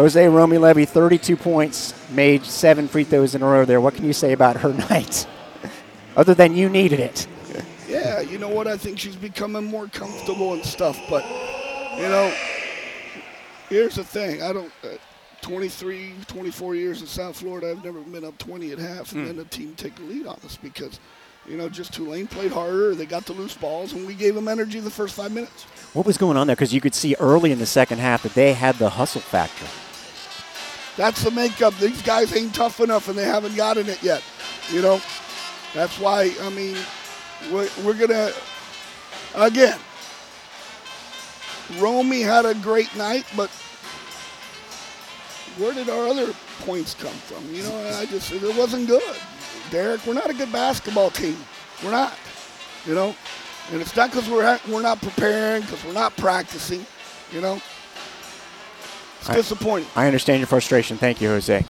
Jose Romi Levy, 32 points, made seven free throws in a row there. What can you say about her night? Other than you needed it. Yeah, you know what? I think she's becoming more comfortable and stuff. But, you know, here's the thing. I don't. Uh, 23, 24 years in South Florida, I've never been up 20 at half and then the team take the lead on us because, you know, just Tulane played harder. They got the loose balls, and we gave them energy the first five minutes. What was going on there? Because you could see early in the second half that they had the hustle factor. That's the makeup. These guys ain't tough enough, and they haven't gotten it yet. You know, that's why. I mean, we're, we're gonna again. Romi had a great night, but where did our other points come from? You know, I just it wasn't good. Darek, we're not a good basketball team. We're not. You know, and it's not because we're we're not preparing, because we're not practicing. You know, it's I-. I understand your frustration. Thank you, Jose.